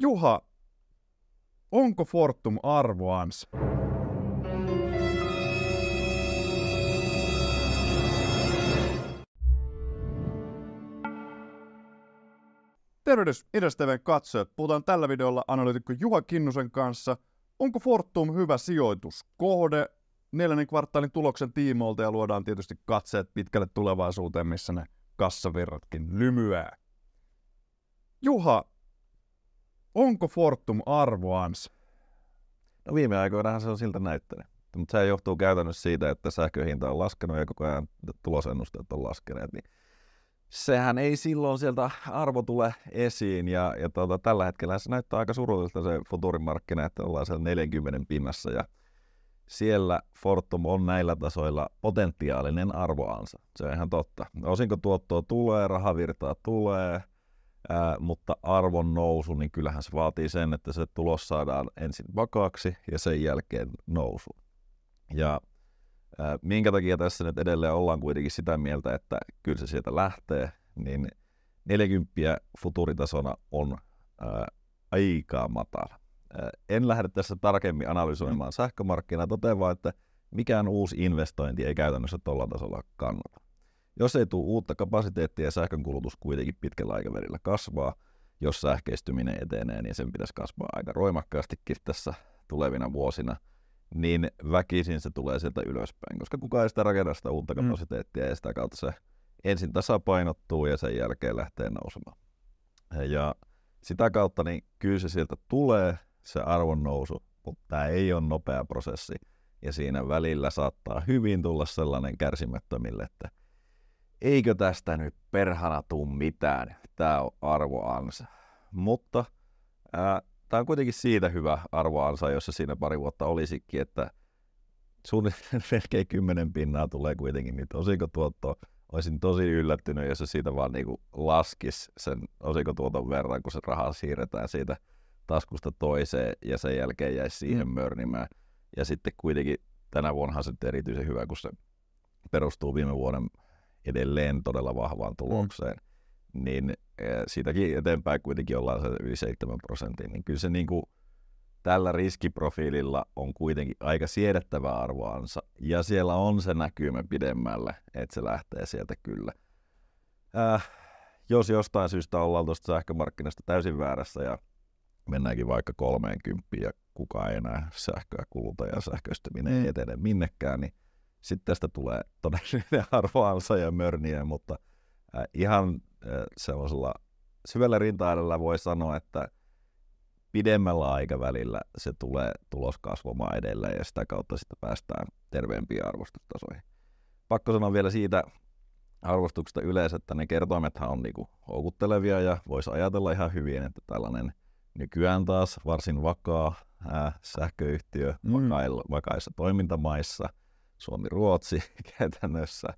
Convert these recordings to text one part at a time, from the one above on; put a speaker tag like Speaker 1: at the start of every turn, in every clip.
Speaker 1: Juha, onko Fortum arvoansa? Tervehdys Idäs TVn katsojat. Puhutaan tällä videolla analyytikko Juha Kinnusen kanssa. Onko Fortum hyvä sijoituskohde neljännen kvartaalin tuloksen tiimoilta ja luodaan tietysti katseet pitkälle tulevaisuuteen, missä ne kassavirratkin lymyää. Juha, onko Fortum arvoansa?
Speaker 2: No viime aikoinahan se on siltä näyttänyt. Mutta se johtuu käytännössä siitä, että sähköhinta on laskenut ja koko ajan tulosennusteet on laskeneet. Niin sehän ei silloin sieltä arvo tule esiin ja, ja tuota, tällä hetkellä se näyttää aika surulliselta se futurimarkkina, että ollaan siellä 40 pinnassa ja siellä Fortum on näillä tasoilla potentiaalinen arvoansa. Se on ihan totta. Osinko tuottoa tulee, rahavirtaa tulee, ää, mutta arvon nousu, niin kyllähän se vaatii sen, että se tulos saadaan ensin vakaaksi ja sen jälkeen nousu. Ja ää, minkä takia tässä nyt edelleen ollaan kuitenkin sitä mieltä, että kyllä se sieltä lähtee, niin 40 futuritasona on ää, aika matala. En lähde tässä tarkemmin analysoimaan mm. sähkömarkkinaa, totean vaan, että mikään uusi investointi ei käytännössä tuolla tasolla kannata. Jos ei tule uutta kapasiteettia ja sähkön kulutus kuitenkin pitkällä aikavälillä kasvaa, jos sähköistyminen etenee, niin sen pitäisi kasvaa aika roimakkaastikin tässä tulevina vuosina, niin väkisin se tulee sieltä ylöspäin, koska kukaan ei sitä rakenna sitä uutta mm. kapasiteettia mm. ja sitä kautta se ensin tasapainottuu ja sen jälkeen lähtee nousemaan. Ja sitä kautta niin kyllä se sieltä tulee, se arvon nousu, mutta tämä ei ole nopea prosessi. Ja siinä välillä saattaa hyvin tulla sellainen kärsimättömille, että eikö tästä nyt perhana tuu mitään, tämä on arvoansa. Mutta tämä on kuitenkin siitä hyvä arvoansa, jos se siinä pari vuotta olisikin, että suunnilleen melkein kymmenen pinnaa tulee kuitenkin niin osinkotuottoa. Olisin tosi yllättynyt, jos se siitä vaan niinku laskisi sen osinkotuoton verran, kun se raha siirretään siitä – taskusta toiseen ja sen jälkeen jäisi siihen mm. mörnimään. Ja sitten kuitenkin tänä vuonna se erityisen hyvä, kun se perustuu viime vuoden edelleen todella vahvaan tulokseen. Mm. Niin eh, siitäkin eteenpäin kuitenkin ollaan se yli 7 prosenttia. Niin kyllä se niin kuin, tällä riskiprofiililla on kuitenkin aika siedettävä arvoansa. Ja siellä on se näkymä pidemmälle, että se lähtee sieltä kyllä. Äh, jos jostain syystä ollaan tuosta sähkömarkkinasta täysin väärässä ja mennäänkin vaikka 30 ja kukaan ei enää sähköä kuluta ja sähköistyminen ei etene minnekään, niin sitten tästä tulee todellinen arvoansa ja mörniä, mutta äh, ihan äh, sellaisella syvällä rinta voi sanoa, että pidemmällä aikavälillä se tulee tulos kasvamaan edelleen ja sitä kautta sitten päästään terveempiin arvostustasoihin. Pakko sanoa vielä siitä arvostuksesta yleensä, että ne kertoimethan on niinku houkuttelevia ja voisi ajatella ihan hyvin, että tällainen – nykyään taas varsin vakaa ää, sähköyhtiö mm. vakailla, vakaissa toimintamaissa, Suomi-Ruotsi käytännössä,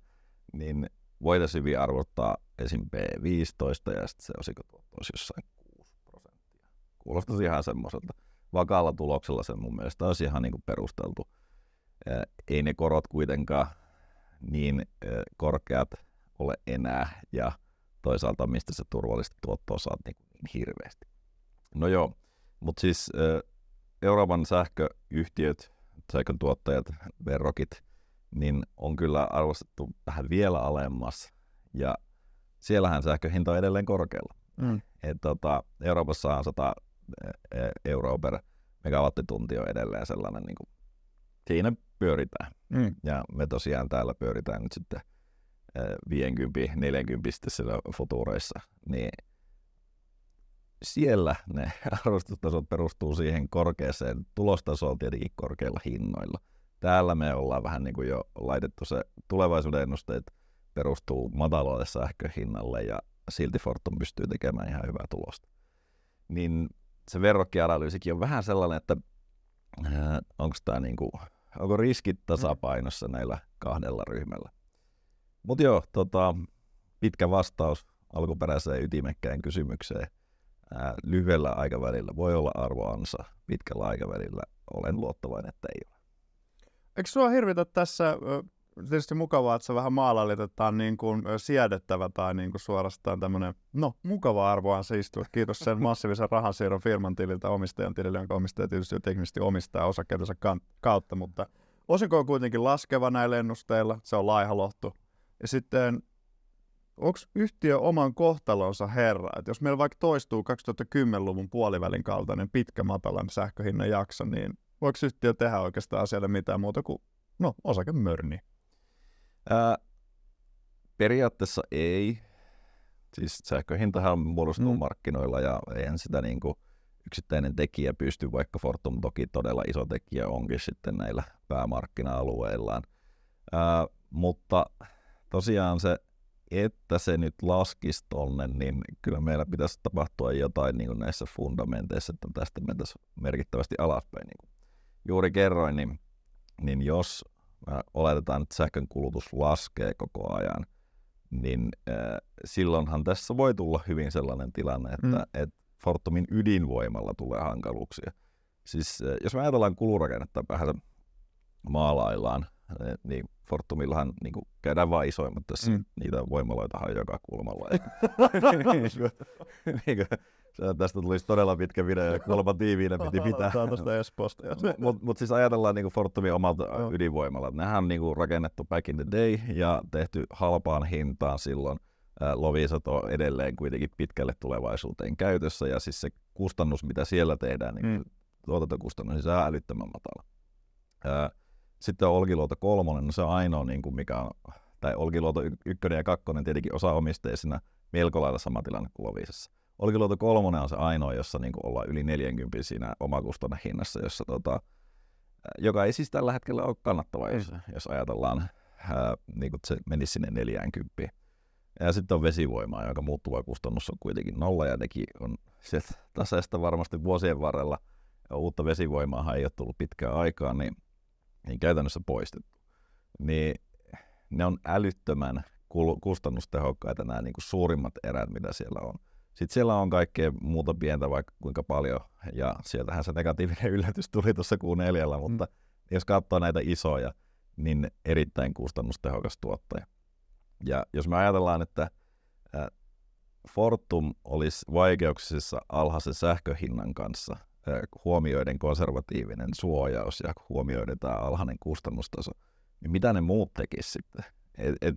Speaker 2: niin voitaisiin hyvin arvottaa esim. P15 ja sitten se osinkotuotto olisi jossain 6 prosenttia. Kuulostaisi ihan semmoiselta. Vakaalla tuloksella se mun mielestä olisi ihan niin kuin perusteltu. Ei ne korot kuitenkaan niin korkeat ole enää ja toisaalta mistä se turvallista tuottoa saat niin, niin hirveästi. No joo, mutta siis Euroopan sähköyhtiöt, sähkön tuottajat, verrokit, niin on kyllä arvostettu vähän vielä alemmas. Ja siellähän sähköhinta on edelleen korkealla. Mm. Et tota, Euroopassa on 100 euroa per megawattitunti on edelleen sellainen, niin kuin, siinä pyöritään. Mm. Ja me tosiaan täällä pyöritään nyt sitten 50, 40 siellä futureissa, niin siellä ne arvostustasot perustuu siihen korkeaseen tulostasoon tietenkin korkeilla hinnoilla. Täällä me ollaan vähän niin kuin jo laitettu se tulevaisuuden ennusteet perustuu matalalle sähköhinnalle ja silti Fortum pystyy tekemään ihan hyvää tulosta. Niin se verrokkianalyysikin on vähän sellainen, että äh, onko tämä niin kuin, onko riskit tasapainossa näillä kahdella ryhmällä. Mutta joo, tota, pitkä vastaus alkuperäiseen ytimekkään kysymykseen – ää, lyhyellä aikavälillä voi olla arvoansa, pitkällä aikavälillä olen luottavainen, että ei ole.
Speaker 1: Eikö sinua hirvitä tässä tietysti mukavaa, että se vähän maalailit, että on niin kuin siedettävä tai niin kuin suorastaan tämmöinen, no mukava arvoaan se istua. Kiitos sen massiivisen rahansiirron firman tililtä omistajan tilille, jonka omistaja tietysti teknisesti omistaa osakkeidensa kautta, mutta osinko on kuitenkin laskeva näillä ennusteilla, se on laihalohtu. Ja sitten onko yhtiö oman kohtalonsa herra? Et jos meillä vaikka toistuu 2010-luvun puolivälin kaltainen pitkä matalan sähköhinnan jakso, niin voiko yhtiö tehdä oikeastaan asialle mitään muuta kuin no, osakemörni?
Speaker 2: Ää, periaatteessa ei. Siis sähköhintahan muodostuu mm. markkinoilla ja eihän sitä niin kuin yksittäinen tekijä pysty, vaikka Fortum toki todella iso tekijä onkin sitten näillä päämarkkina-alueillaan. Ää, mutta tosiaan se, että se nyt laskisi tonne, niin kyllä meillä pitäisi tapahtua jotain niin kuin näissä fundamenteissa, että tästä mentäisiin merkittävästi alaspäin. Niin kuin juuri kerroin, niin, niin jos oletetaan, että sähkön kulutus laskee koko ajan, niin äh, silloinhan tässä voi tulla hyvin sellainen tilanne, että mm. et Fortumin ydinvoimalla tulee hankaluuksia. Siis äh, jos me ajatellaan kulurakennetta vähän maalaillaan, niin Fortumillahan niin kuin, käydään vain isoimmat tässä. Mm. Niitä voimaloitahan joka kulmalla. niin kuin, tästä tulisi todella pitkä video ja kuulemma tiiviinä piti pitää.
Speaker 1: tuosta Espoosta.
Speaker 2: Mutta mut siis ajatellaan niin Fortumin omalta no. ydinvoimalla. Nehän on niin kuin rakennettu back in the day ja tehty halpaan hintaan silloin. Lovisat on edelleen kuitenkin pitkälle tulevaisuuteen käytössä ja siis se kustannus, mitä siellä tehdään, niin mm. tuotantokustannus, niin se on älyttömän matala. Sitten on Olkiluoto kolmonen, no se on ainoa, niin kuin mikä on, tai Olkiluoto ykkönen ja kakkonen tietenkin osaomisteisina melko lailla sama tilanne kuin Lovisessa. Olkiluoto kolmonen on se ainoa, jossa niin kuin ollaan yli 40 siinä omakustannehinnassa, jossa tota, joka ei siis tällä hetkellä ole kannattava, jos, jos ajatellaan, ää, niin kuin se menisi sinne 40. Ja sitten on vesivoimaa, jonka muuttuva kustannus on kuitenkin nolla, ja nekin on sieltä taseesta varmasti vuosien varrella, ja uutta vesivoimaa ei ole tullut pitkään aikaan, niin, niin käytännössä poistettu. Niin ne on älyttömän kustannustehokkaita nämä niin kuin suurimmat erät, mitä siellä on. Sitten siellä on kaikkea muuta pientä vaikka kuinka paljon, ja sieltähän se negatiivinen yllätys tuli tuossa kuun neljällä, mm. mutta mm. jos katsoo näitä isoja, niin erittäin kustannustehokas tuottaja. Ja jos me ajatellaan, että Fortum olisi vaikeuksissa alhaisen sähköhinnan kanssa, huomioiden konservatiivinen suojaus ja huomioiden tämä alhainen kustannustaso, niin mitä ne muut tekisivät sitten? Et, et,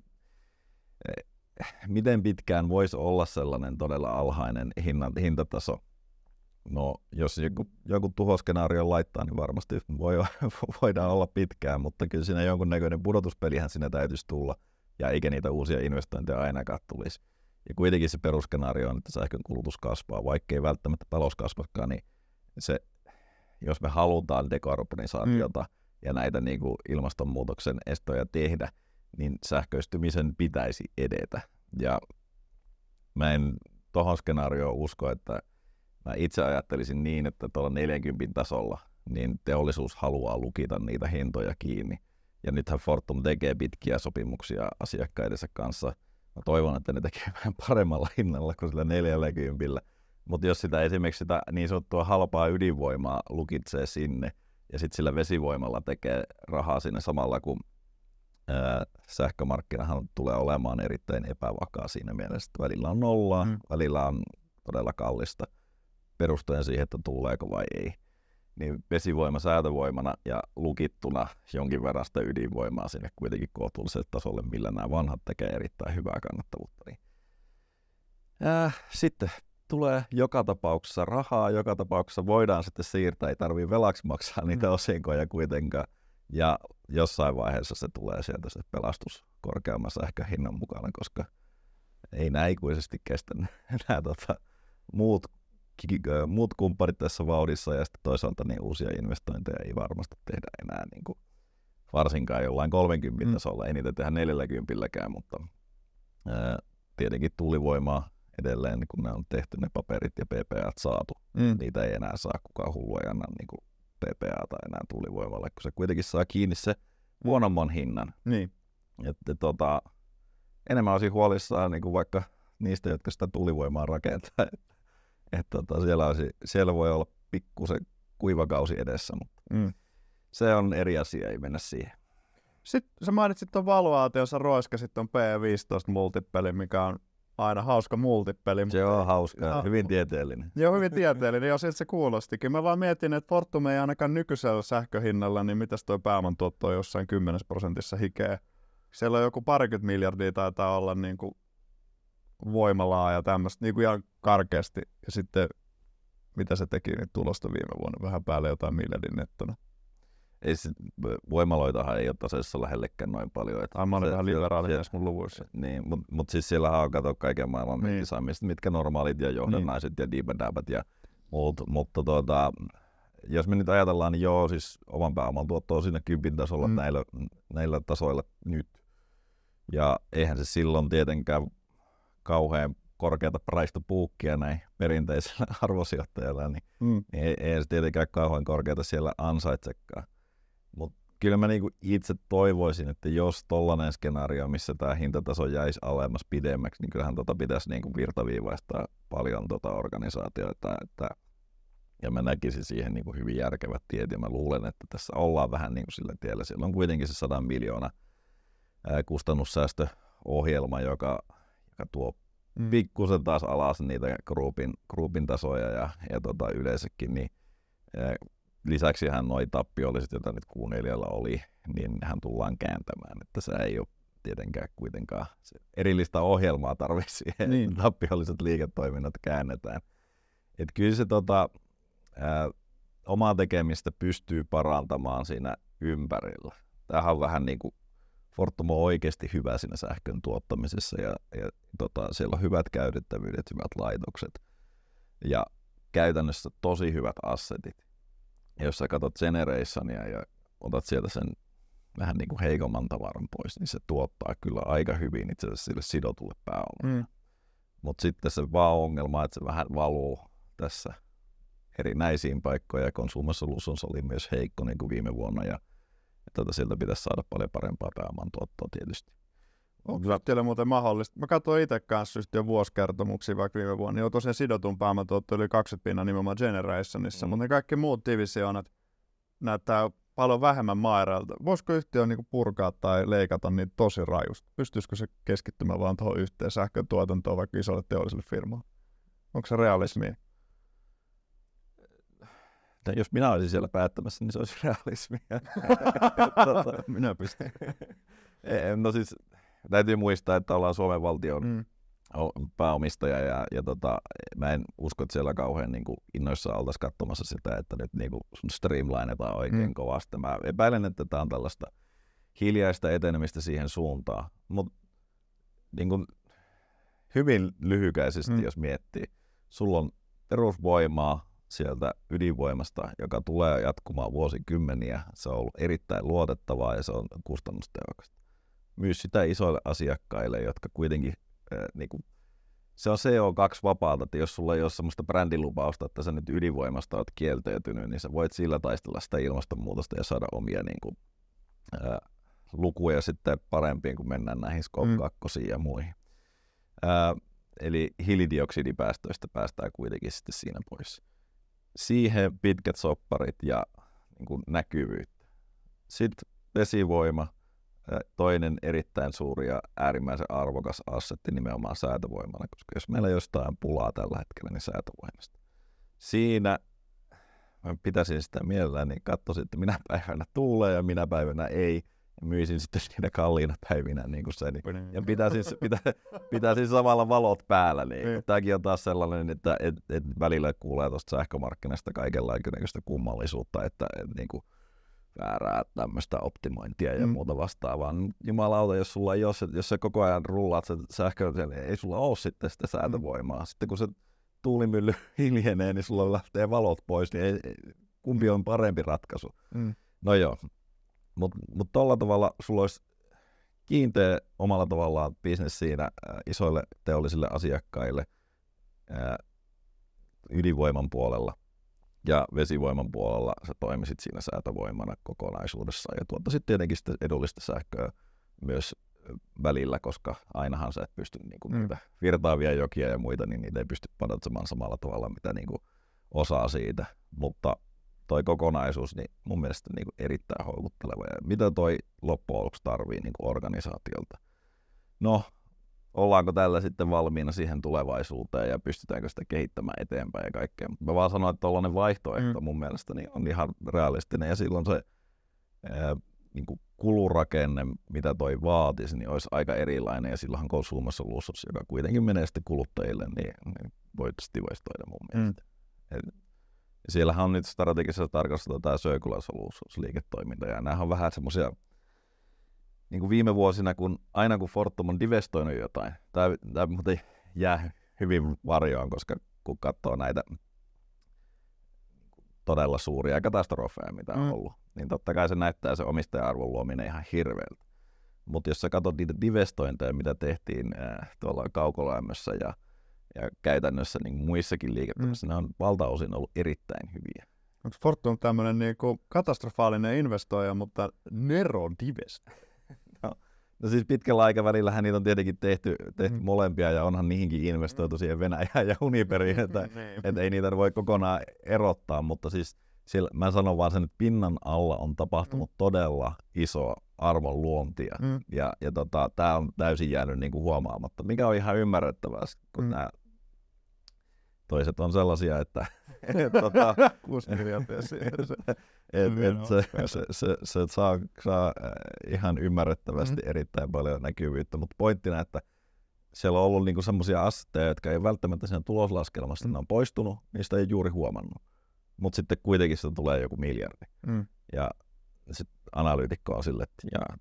Speaker 2: miten pitkään voisi olla sellainen todella alhainen hinnan, hintataso? No, jos joku, joku tuhoskenaario laittaa, niin varmasti voi, voidaan olla pitkään, mutta kyllä siinä jonkunnäköinen pudotuspelihän siinä täytyisi tulla, ja eikä niitä uusia investointeja ainakaan tulisi. Ja kuitenkin se perusskenaario on, että sähkön kulutus kasvaa, vaikkei välttämättä talous kasvakaan, niin se, jos me halutaan dekarbonisaatiota mm. ja näitä niin kuin ilmastonmuutoksen estoja tehdä, niin sähköistymisen pitäisi edetä. Ja mä en tohon skenaarioon usko, että mä itse ajattelisin niin, että tuolla 40 tasolla niin teollisuus haluaa lukita niitä hintoja kiinni. Ja nythän Fortum tekee pitkiä sopimuksia asiakkaidensa kanssa. Mä toivon, että ne tekee vähän paremmalla hinnalla kuin sillä 40. Mutta jos sitä esimerkiksi sitä niin sanottua halpaa ydinvoimaa lukitsee sinne ja sitten sillä vesivoimalla tekee rahaa sinne samalla, kun sähkömarkkinahan tulee olemaan erittäin epävakaa siinä mielessä, että välillä on nollaa, mm. välillä on todella kallista perustuen siihen, että tuleeko vai ei. Niin vesivoima säätövoimana ja lukittuna jonkin verran sitä ydinvoimaa sinne kuitenkin kohtuulliselle tasolle, millä nämä vanhat tekee erittäin hyvää kannattavuutta. Niin. Äh, sitten tulee joka tapauksessa rahaa, joka tapauksessa voidaan sitten siirtää, ei tarvitse velaksi maksaa niitä mm. osinkoja kuitenkaan. Ja jossain vaiheessa se tulee sieltä se pelastus korkeamman sähköhinnan mukana, koska ei nämä ikuisesti kestä nämä tota, muut, muut kumpparit tässä vauhdissa ja sitten toisaalta niin uusia investointeja ei varmasti tehdä enää niin kuin, varsinkaan jollain 30 mm. tasolla, ei niitä tehdä 40 mutta ää, tietenkin tuulivoimaa edelleen, kun ne on tehty ne paperit ja PPA saatu, mm. niitä ei enää saa kukaan hullu ei anna niin kuin PPAta enää tuulivoimalle, kun se kuitenkin saa kiinni se huonomman hinnan.
Speaker 1: Niin.
Speaker 2: Että tota, enemmän olisin huolissaan niin kuin vaikka niistä, jotka sitä tulivoimaa rakentaa. Että, et tota, siellä, olisi, siellä voi olla pikkusen kuivakausi edessä, mutta mm. se on eri asia, ei mennä siihen.
Speaker 1: Sitten sä mainitsit tuon valuaation, sä roiskasit tuon P15 multipeli, mikä on aina hauska multipeli.
Speaker 2: Se on hauska,
Speaker 1: Ja-
Speaker 2: hyvin tieteellinen.
Speaker 1: Joo, hyvin tieteellinen, ja siltä se kuulostikin. Mä vaan mietin, että Fortum ei ainakaan nykyisellä sähköhinnalla, niin mitäs toi pääoman tuotto on jossain 10 prosentissa hikeä. Siellä on joku parikymmentä miljardia taitaa olla niin kuin voimalaa ja tämmöistä niin kuin ihan karkeasti. Ja sitten mitä se teki, niin tulosta viime vuonna vähän päälle jotain miljardin nettona.
Speaker 2: Ei se, voimaloitahan ei ole taseessa lähellekään noin paljon. Että
Speaker 1: Ai mä olin vähän liberaali näissä mun luvuissa.
Speaker 2: Niin, mutta mut siis siellä on kato kaiken maailman
Speaker 1: Niin.
Speaker 2: niin. saamista, mitkä normaalit ja johdannaiset niin. ja diibadäbät ja muut. Mutta tuota, jos me nyt ajatellaan, niin joo, siis oman pääoman tuotto on siinä kympin tasolla
Speaker 1: Mm.
Speaker 2: mm. näillä, näillä tasoilla nyt. Ja eihän se silloin tietenkään kauhean korkeata praista puukkia näin perinteisellä arvosijoittajalla, niin
Speaker 1: Mm.
Speaker 2: niin ei, ei se tietenkään kauhean korkeata siellä ansaitsekaan. Kyllä mä niinku itse toivoisin, että jos tollainen skenaario, missä tämä hintataso jäisi alemmas pidemmäksi, niin kyllähän tota pitäisi niinku virtaviivaistaa paljon tota organisaatioita. Että, ja mä näkisin siihen niinku hyvin järkevät tiet, ja mä luulen, että tässä ollaan vähän niinku sillä tiellä. Siellä on kuitenkin se 100 miljoona ää, kustannussäästöohjelma, joka, joka tuo
Speaker 1: Mm.
Speaker 2: pikkusen taas alas niitä groupin, groupin tasoja ja, ja tota, yleensäkin, niin lisäksi hän noi tappiolliset, joita nyt kuunnelijalla oli, niin hän tullaan kääntämään, että se ei ole tietenkään kuitenkaan se erillistä ohjelmaa tarvitse siihen,
Speaker 1: Niin.
Speaker 2: tappiolliset liiketoiminnat käännetään. Et kyllä se tota, ää, omaa tekemistä pystyy parantamaan siinä ympärillä. Tämähän on vähän niin kuin Fortum on oikeasti hyvä siinä sähkön tuottamisessa ja, ja tota, siellä on hyvät käytettävyydet, hyvät laitokset ja käytännössä tosi hyvät assetit. Jos sä katsot Generationia ja otat sieltä sen vähän niin kuin heikomman tavaran pois, niin se tuottaa kyllä aika hyvin itse asiassa sille sidotulle pääomalle.
Speaker 1: Mm.
Speaker 2: Mutta sitten se vaan ongelma, että se vähän valuu tässä erinäisiin paikkoihin ja Consumer Solutions oli myös heikko niin kuin viime vuonna ja, ja tota, sieltä pitäisi saada paljon parempaa pääoman tuottoa tietysti.
Speaker 1: Onko muuten mahdollista? Mä katsoin itse kanssa yhtiön vuosikertomuksia vaikka viime vuonna. Joo, tosiaan sidotun pääomatuotto yli 20 pinnan nimenomaan Generationissa, mm. Mutta ne kaikki muut divisioonat näyttää paljon vähemmän maaerältä. Voisiko yhtiö niinku purkaa tai leikata niitä tosi rajusti? Pystyisikö se keskittymään vaan tuohon yhteen sähkön tuotantoon vaikka isolle teolliselle firmalle? Onko se realismia?
Speaker 2: Ja jos minä olisin siellä päättämässä, niin se olisi realismia. tota,
Speaker 1: Minä pystyn.
Speaker 2: no siis täytyy muistaa, että ollaan Suomen valtion
Speaker 1: Mm.
Speaker 2: pääomistaja ja, ja tota, mä en usko, että siellä kauhean niin kuin innoissaan oltaisiin katsomassa sitä, että nyt niin kuin streamlinetaan oikein
Speaker 1: Mm.
Speaker 2: kovasti. Mä epäilen, että tämä on tällaista hiljaista etenemistä siihen suuntaan, mutta niin kuin hyvin lyhykäisesti,
Speaker 1: mm.
Speaker 2: jos miettii, sulla on perusvoimaa sieltä ydinvoimasta, joka tulee jatkumaan vuosikymmeniä. Se on ollut erittäin luotettavaa ja se on kustannustehokasta. Myy sitä isoille asiakkaille, jotka kuitenkin äh, niin kuin, se on CO2-vapaata, että jos sulla ei ole sellaista brändilupausta, että sä nyt ydinvoimasta oot kieltäytynyt, niin sä voit sillä taistella sitä ilmastonmuutosta ja saada omia niin kuin, ää, lukuja sitten parempiin, kun mennään näihin Scope
Speaker 1: Mm.
Speaker 2: 2 ja muihin. Ää, eli hiilidioksidipäästöistä päästään kuitenkin sitten siinä pois. Siihen pitkät sopparit ja niin kuin näkyvyyttä. Sitten vesivoima, toinen erittäin suuri ja äärimmäisen arvokas assetti nimenomaan säätövoimana, koska jos meillä jostain pulaa tällä hetkellä, niin säätövoimasta. Siinä mä pitäisin sitä mielelläni, niin katsoisin, että minä päivänä tuulee ja minä päivänä ei, ja myisin sitten siinä kalliina päivinä niin kuin se, niin ja pitäisin, pitä, pitäisin samalla valot päällä. Niin.
Speaker 1: Niin.
Speaker 2: Tämäkin on taas sellainen, että et, et välillä kuulee tuosta sähkömarkkinasta kaikenlaista kummallisuutta, että et, niin kuin väärää tämmöistä optimointia ja
Speaker 1: Mm.
Speaker 2: mm. muuta vastaavaa. Niin Jumalauta, jos sulla ei ole, se, jos sä koko ajan rullaat se sähkö, niin ei sulla ole sitten sitä säätövoimaa. Sitten kun se tuulimylly hiljenee, niin sulla lähtee valot pois, niin ei, ei, kumpi on parempi ratkaisu?
Speaker 1: Mm.
Speaker 2: No joo, mutta mut tuolla tavalla sulla olisi kiinteä omalla tavallaan bisnes siinä äh, isoille teollisille asiakkaille äh, ydinvoiman puolella ja vesivoiman puolella sä toimisit siinä säätövoimana kokonaisuudessaan ja tuottaisit tietenkin sitä edullista sähköä myös välillä, koska ainahan sä et pysty niin kuin
Speaker 1: Mm.
Speaker 2: niitä virtaavia jokia ja muita, niin niitä ei pysty padotsemaan samalla tavalla, mitä niin kuin osaa siitä, mutta toi kokonaisuus, niin mun mielestä niin kuin erittäin houkutteleva. Ja mitä toi loppujen lopuksi tarvii niin kuin organisaatiolta? No, ollaanko tällä sitten valmiina siihen tulevaisuuteen ja pystytäänkö sitä kehittämään eteenpäin ja kaikkea. Mä vaan sanoin, että tuollainen vaihtoehto mm. mun mielestä niin on ihan realistinen ja silloin se ää, niin kuin kulurakenne, mitä toi vaatisi, niin olisi aika erilainen ja silloinhan Consumer Solutions, joka kuitenkin menee sitten kuluttajille, niin, niin voitaisiin divestoida mun mielestä. Mm. Et, siellähän on nyt strategisessa tarkastetaan tämä Circular Solutions-liiketoiminta ja nämä on vähän semmoisia niin kuin viime vuosina, kun aina kun Fortum on divestoinut jotain, tämä, muuten jää hyvin varjoon, koska kun katsoo näitä todella suuria katastrofeja, mitä on mm. ollut, niin totta kai se näyttää se omistaja-arvon luominen ihan hirveältä. Mutta jos sä katsot niitä divestointeja, mitä tehtiin äh, tuolla kaukolämmössä ja, ja käytännössä niin muissakin liiketoimissa, mm. ne on valtaosin ollut erittäin hyviä.
Speaker 1: Onko Fortum tämmöinen niinku katastrofaalinen investoija, mutta Nero divest?
Speaker 2: No siis pitkällä aikavälillähän niitä on tietenkin tehty, tehty mm. molempia ja onhan niihinkin investoitu siihen Venäjään ja Uniperiin, että, niin. että ei niitä voi kokonaan erottaa, mutta siis siellä, mä sanon vaan sen, että pinnan alla on tapahtunut mm. todella iso arvon luontia mm. ja, ja tota, tämä on täysin jäänyt niinku huomaamatta, mikä on ihan ymmärrettävää, kun mm. nämä toiset on sellaisia, että tota, et, et se, se, se, se saa, saa äh, ihan ymmärrettävästi mm. erittäin paljon näkyvyyttä, mutta pointtina, että siellä on ollut niinku semmoisia assetteja, jotka ei välttämättä siinä tuloslaskelmassa, mm. ne on poistunut, niistä ei juuri huomannut. Mutta sitten kuitenkin se tulee joku miljardi. Mm. Ja sitten analyytikko on sille, että jaa,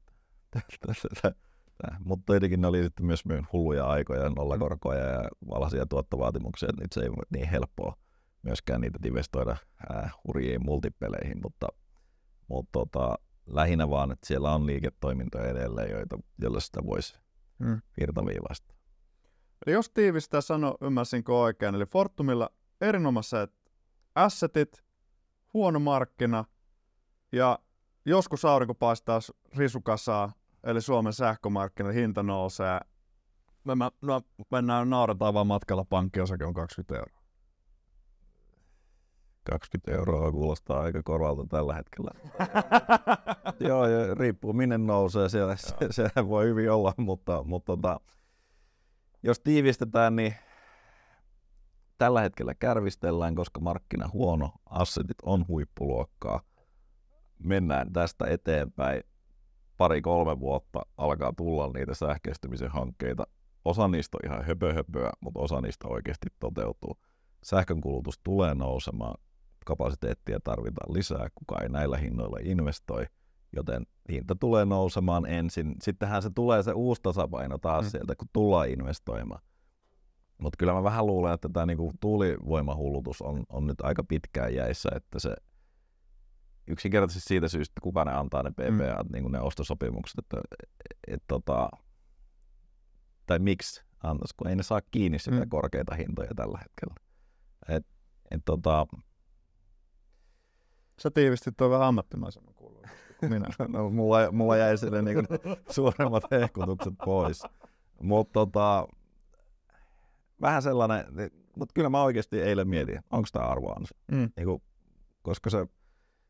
Speaker 2: mutta tietenkin ne oli sitten myös hulluja aikoja, nollakorkoja ja valaisia tuottovaatimuksia, että nyt se ei ole niin helppoa myöskään niitä divestoida äh, hurjiin multipeleihin, mutta, mutta tota, lähinnä vaan, että siellä on liiketoimintoja edelleen, joita, joilla sitä voisi hmm. virtaviivaista.
Speaker 1: Eli jos tiivistää sano, ymmärsinkö oikein, eli Fortumilla erinomaiset assetit, huono markkina ja joskus aurinko paistaa risukasaa, eli Suomen sähkömarkkinoiden hinta nousee. Me, mä, no, mennään nauretaan vaan matkalla pankkiosake on 20 euroa.
Speaker 2: 20 euroa kuulostaa aika korvalta tällä hetkellä. Joo, ja riippuu minne nousee, siellä, se, se voi hyvin olla, mutta, mutta tota, jos tiivistetään, niin tällä hetkellä kärvistellään, koska markkina huono, assetit on huippuluokkaa. Mennään tästä eteenpäin. Pari-kolme vuotta alkaa tulla niitä sähköistymisen hankkeita. Osa niistä on ihan höpö, höpöä, mutta osa niistä oikeasti toteutuu. Sähkönkulutus tulee nousemaan kapasiteettia tarvitaan lisää, kuka ei näillä hinnoilla investoi, joten hinta tulee nousemaan ensin. Sittenhän se tulee se uusi tasapaino taas mm. sieltä, kun tullaan investoimaan. Mutta kyllä mä vähän luulen, että tämä niinku tuulivoimahullutus on, on nyt aika pitkään jäissä, että se yksinkertaisesti siitä syystä, että kuka ne antaa ne PPA, mm. niin ne ostosopimukset, että et, et, tota, tai miksi antaisi, kun ei ne saa kiinni sitä mm. korkeita hintoja tällä hetkellä. Et, et, tota,
Speaker 1: Sä tiivistit tuon vähän ammattimaisemman kuin minä.
Speaker 2: no, mulla, mulla jäi sille niinku suuremmat hehkutukset pois. Mutta tota, vähän sellainen, mutta kyllä mä oikeasti eilen mietin, onko tämä arvoansa. Mm. Niinku, koska se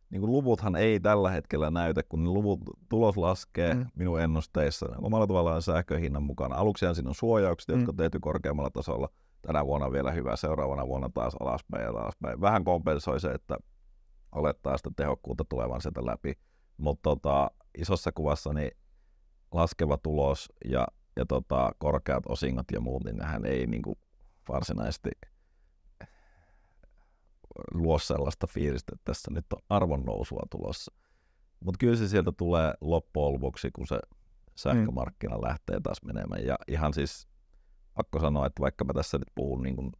Speaker 2: niin luvuthan ei tällä hetkellä näytä, kun ne luvut, tulos laskee mm. minun ennusteissa omalla tavallaan sähköhinnan mukana. Aluksi siinä on suojaukset, jotka mm. on tehty korkeammalla tasolla. Tänä vuonna vielä hyvä, seuraavana vuonna taas alaspäin ja alaspäin. Vähän kompensoi se, että olettaa sitä tehokkuutta tulevan sieltä läpi. Mutta tota, isossa kuvassa niin laskeva tulos ja, ja tota, korkeat osingot ja muut, niin nehän ei niinku varsinaisesti luo sellaista fiilistä, että tässä nyt on arvonnousua tulossa. Mutta kyllä se sieltä tulee loppujen lopuksi, kun se sähkömarkkina mm. lähtee taas menemään. Ja ihan siis pakko sanoa, että vaikka mä tässä nyt puhun niin kuin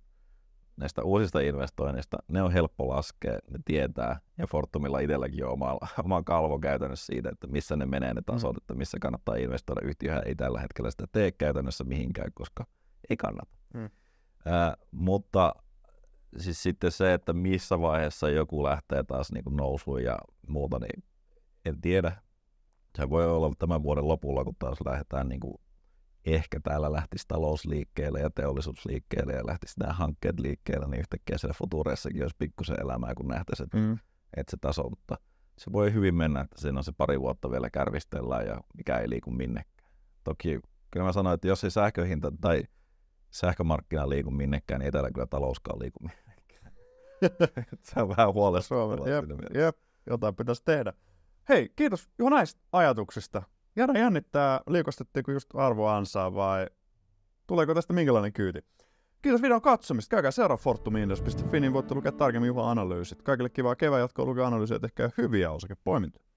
Speaker 2: näistä uusista investoinneista, ne on helppo laskea, ne tietää, ja Fortumilla itselläkin on oma, oma kalvo käytännössä siitä, että missä ne menee ne tasot, mm. että missä kannattaa investoida. Yhtiöhän ei tällä hetkellä sitä tee käytännössä mihinkään, koska ei kannata. Mm. Ää, mutta siis sitten se, että missä vaiheessa joku lähtee taas niin kuin nousuun ja muuta, niin en tiedä. Se voi olla tämän vuoden lopulla, kun taas lähdetään niin kuin ehkä täällä lähtisi talous liikkeelle ja teollisuus liikkeelle ja lähtisi nämä hankkeet liikkeelle, niin yhtäkkiä siellä futureissakin olisi pikkusen elämää, kun nähtäisiin, että, mm. että se taso, mutta se voi hyvin mennä, että siinä on se pari vuotta vielä kärvistellään ja mikä ei liiku minnekään. Toki kyllä mä sanoin, että jos ei sähköhinta tai sähkömarkkina liiku minnekään, niin etelä kyllä talouskaan liiku minnekään. se on vähän huolestuttavaa.
Speaker 1: Jep, jep, jotain pitäisi tehdä. Hei, kiitos Juha näistä ajatuksista. Jäädä jännittää, liukastettiinko just arvoansaa vai tuleeko tästä minkälainen kyyti. Kiitos videon katsomista. Käykää seuraa fortumindos.fi, niin voitte lukea tarkemmin Juhan analyysit. Kaikille kivaa kevään jatkoa lukea analyysiä tehkää hyviä osakepoimintoja.